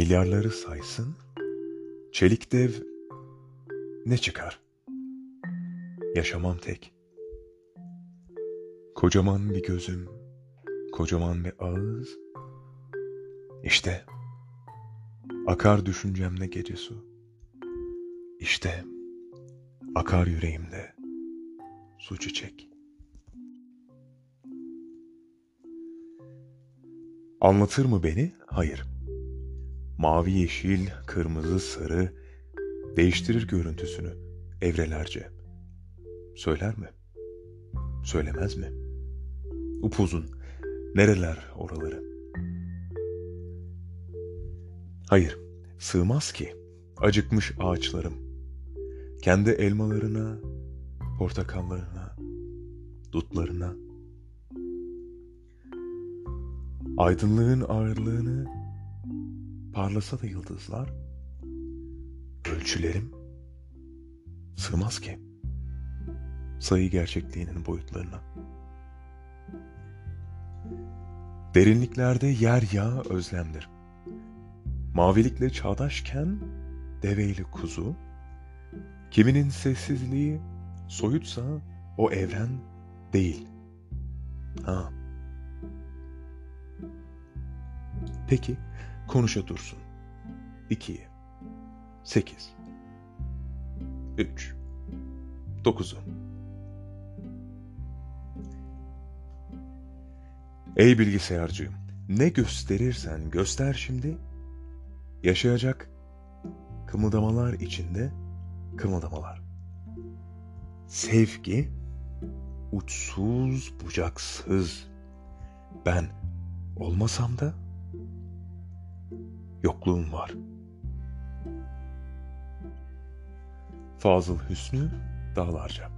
Milyarları saysın, çelik dev ne çıkar? Yaşamam tek. Kocaman bir gözüm, kocaman bir ağız. İşte akar düşüncemde gece su. İşte akar yüreğimde su çiçek. Anlatır mı beni? Hayır. Mavi yeşil, kırmızı, sarı değiştirir görüntüsünü evrelerce. Söyler mi? Söylemez mi? Upuzun, nereler oraları? Hayır, sığmaz ki acıkmış ağaçlarım. Kendi elmalarına, portakallarına, dutlarına. Aydınlığın ağırlığını parlasa da yıldızlar, ölçülerim sığmaz ki sayı gerçekliğinin boyutlarına. Derinliklerde yer yağı özlemdir. Mavilikle çağdaşken deveyle kuzu, kiminin sessizliği soyutsa o evren değil. Ha. Peki konuşa dursun. 2 8 3 9'u Ey bilgisayarcı, ne gösterirsen göster şimdi, yaşayacak kımıldamalar içinde kımıldamalar. Sevgi uçsuz bucaksız. Ben olmasam da yokluğum var. Fazıl Hüsnü Dağlarca